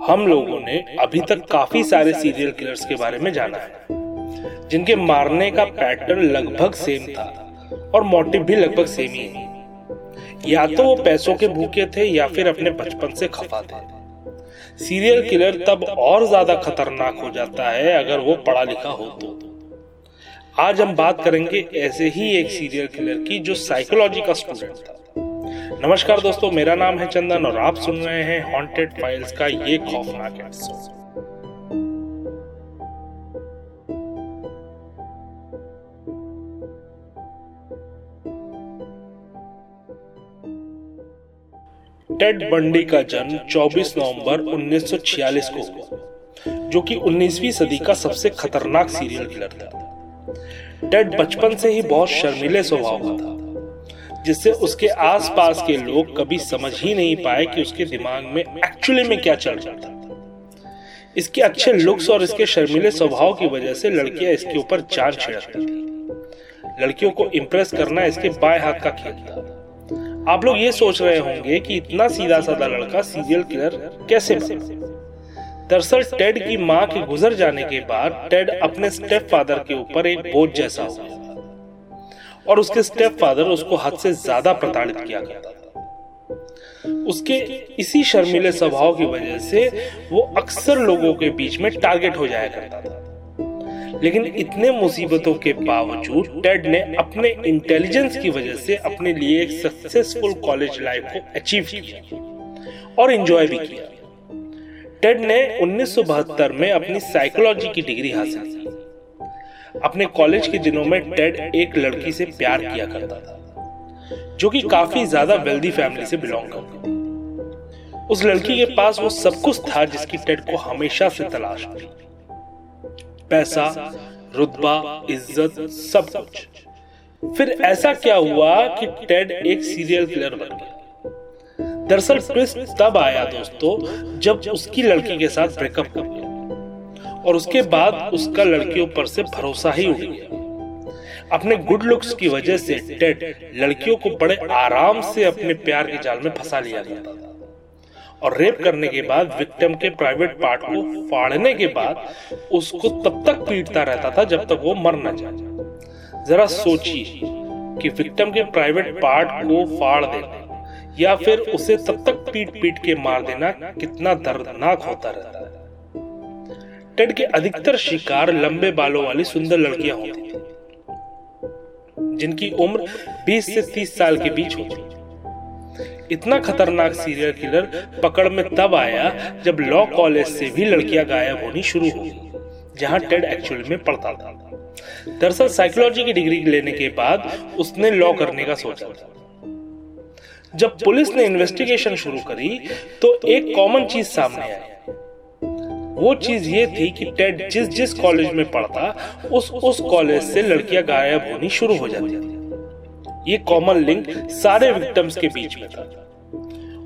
हम लोगों ने अभी तक काफ़ी सारे सीरियल किलर्स के बारे में जाना है, जिनके मारने का पैटर्न लगभग सेम था और मोटिव भी लगभग सेम ही है। या तो वो पैसों के भूखे थे या फिर अपने बचपन से खफा थे। सीरियल किलर तब और ज़्यादा खतरनाक हो जाता है अगर वो पढ़ा लिखा हो तो। आज हम बात करेंगे ऐसे ही एक सीरियल किलर की जो साइकोलॉजी का स्टूडेंट था। नमस्कार दोस्तों, मेरा नाम है चंदन और आप सुन रहे हैं हॉन्टेड फाइल्स का ये खौफनाक एपिसोड टेड बंडी का जन्म 24 नवंबर 1946 को हुआ, जो कि 19वीं सदी का सबसे खतरनाक सीरियल किलर था। टेड बचपन से ही बहुत शर्मीले स्वभाव का था। जिससे उसके आसपास के लोग कभी समझ ही नहीं पाए कि उसके दिमाग में एक्चुअली में क्या चल रहा था। इसके अच्छे लुक्स और इसके शर्मीले स्वभाव की वजह से लड़कियाँ इसके ऊपर जान छिड़कती थी। लड़कियों को इम्प्रेस करना इसके बाएँ हाथ का खेल था। आप लोग ये सोच रहे होंगे कि इतना सीधा साधा लड़का सीरियल किलर कैसे बना दरअसल टेड की माँ के गुजर जाने के बाद टेड अपने स्टेप फादर के ऊपर एक बोझ जैसा हो गया और उसके स्टेप फादर उसको हद से ज़्यादा प्रताड़ित किया करता था। उसके इसी शर्मीले स्वभाव की वजह से वो अक्सर लोगों के बीच में टारगेट हो जाया करता था। लेकिन इतने मुसीबतों के बावजूद टेड ने अपने इंटेलिजेंस की वजह से अपने लिए एक सक्सेसफुल कॉलेज लाइफ को अचीव किया और एंजॉय भी किया। टेड ने 1972 में अपनी साइकोलॉजी की डिग्री हासिल की। अपने कॉलेज के दिनों में टेड एक लड़की से प्यार किया करता था, जो कि काफ़ी ज़्यादा वेल्दी फैमिली से बिलोंग करती उस लड़की के पास वो सब कुछ था जिसकी टेड को हमेशा से तलाश थी। पैसा, रुतबा, इज़्ज़त, सब कुछ। फिर ऐसा क्या हुआ कि टेड एक सीरियल किलर बन गया। दरअसल ट्विस्ट तब आया दोस्तों, जब उसकी लड़की के साथ ब्रेकअप हो गया और उसके बाद उसका लड़कियों पर से भरोसा ही उठ गया। अपने गुड लुक्स की वजह से टेड लड़कियों को बड़े आराम से अपने प्यार के जाल में फंसा लिया गया और रेप करने के बाद विक्टिम के प्राइवेट पार्ट को फाड़ने के बाद उसको तब तक पीटता रहता था जब तक वो मर न जाए। जरा सोचिए कि विक्टिम के प्राइवेट पार्ट को फाड़ देना या फिर उसे तब तक पीट पीट के मार देना कितना दर्दनाक होता रहता है। टेड के अधिकतर शिकार लंबे बालों वाली सुंदर लड़कियाँ होती थी जिनकी उम्र 20 से 30 साल के बीच होती इतना खतरनाक सीरियल किलर पकड़ में तब आया जब लॉ कॉलेज से भी लड़कियाँ गायब होनी शुरू हुई, जहाँ टेड एक्चुअल में पढ़ता था। दरअसल साइकोलॉजी की डिग्री लेने के बाद उसने लॉ करने का सोचा जब पुलिस ने इन्वेस्टिगेशन शुरू करी तो एक कॉमन चीज़ सामने आई। वो चीज़ ये थी कि टेड जिस जिस कॉलेज में पढ़ता, उस उस कॉलेज से लड़कियाँ गायब होनी शुरू हो जाती थी। ये कॉमन लिंक सारे विक्टिम्स के बीच में था।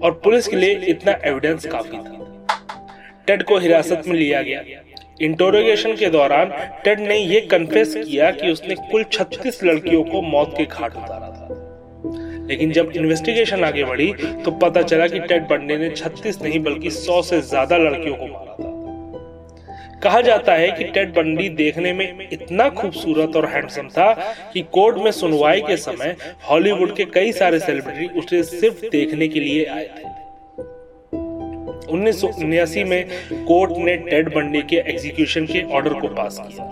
और पुलिस के लिए इतना एविडेंस काफ़ी था। टेड को हिरासत में लिया गया। इंटरोगेशन के दौरान टेड ने यह कन्फेस किया कि उसने कुल 36 लड़कियों को मौत के घाट उतारा था। लेकिन जब इन्वेस्टिगेशन आगे बढ़ी तो पता चला कि टेड बंडे ने 36 नहीं, बल्कि 100 से ज़्यादा लड़कियों को मारा कहा जाता है कि टेड बंडी देखने में इतना खूबसूरत और हैंडसम था कि कोर्ट में सुनवाई के समय हॉलीवुड के कई सारे सेलिब्रिटी उसे सिर्फ़ देखने के लिए आए थे। उन्नीस में कोर्ट ने टेड बंडी के एग्जीक्यूशन के ऑर्डर को पास किया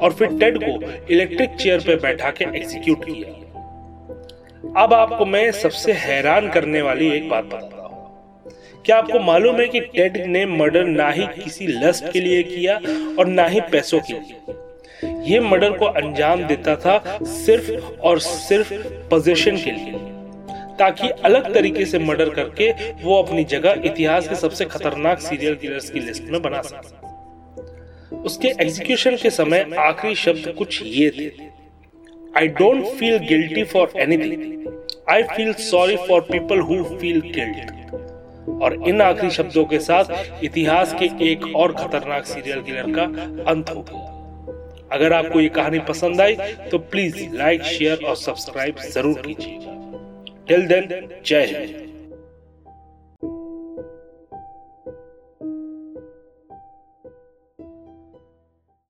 और फिर टेड को इलेक्ट्रिक चेयर पर बैठा के एग्जीक्यूट किया। अब आपको मैं सबसे हैरान करने वाली एक बात बताता क्या आपको मालूम है कि टेड ने मर्डर ना ही किसी लस्ट के लिए किया और ना ही पैसों के लिए? ये मर्डर को अंजाम देता था सिर्फ़ और सिर्फ़ पोजीशन के लिए, ताकि अलग तरीके से मर्डर करके वो अपनी जगह इतिहास के सबसे खतरनाक सीरियल किलर्स की लिस्ट में बना सके उसके एग्जीक्यूशन के समय आखिरी शब्द कुछ ये थे I don't feel guilty for anything I feel sorry for people who feel guilt और इन आखिरी शब्दों के साथ इतिहास के एक और खतरनाक सीरियल किलर का अंत हो गया। अगर आपको ये कहानी पसंद आई तो प्लीज़ लाइक शेयर और सब्सक्राइब ज़रूर कीजिए। टिल देन जय हिंद।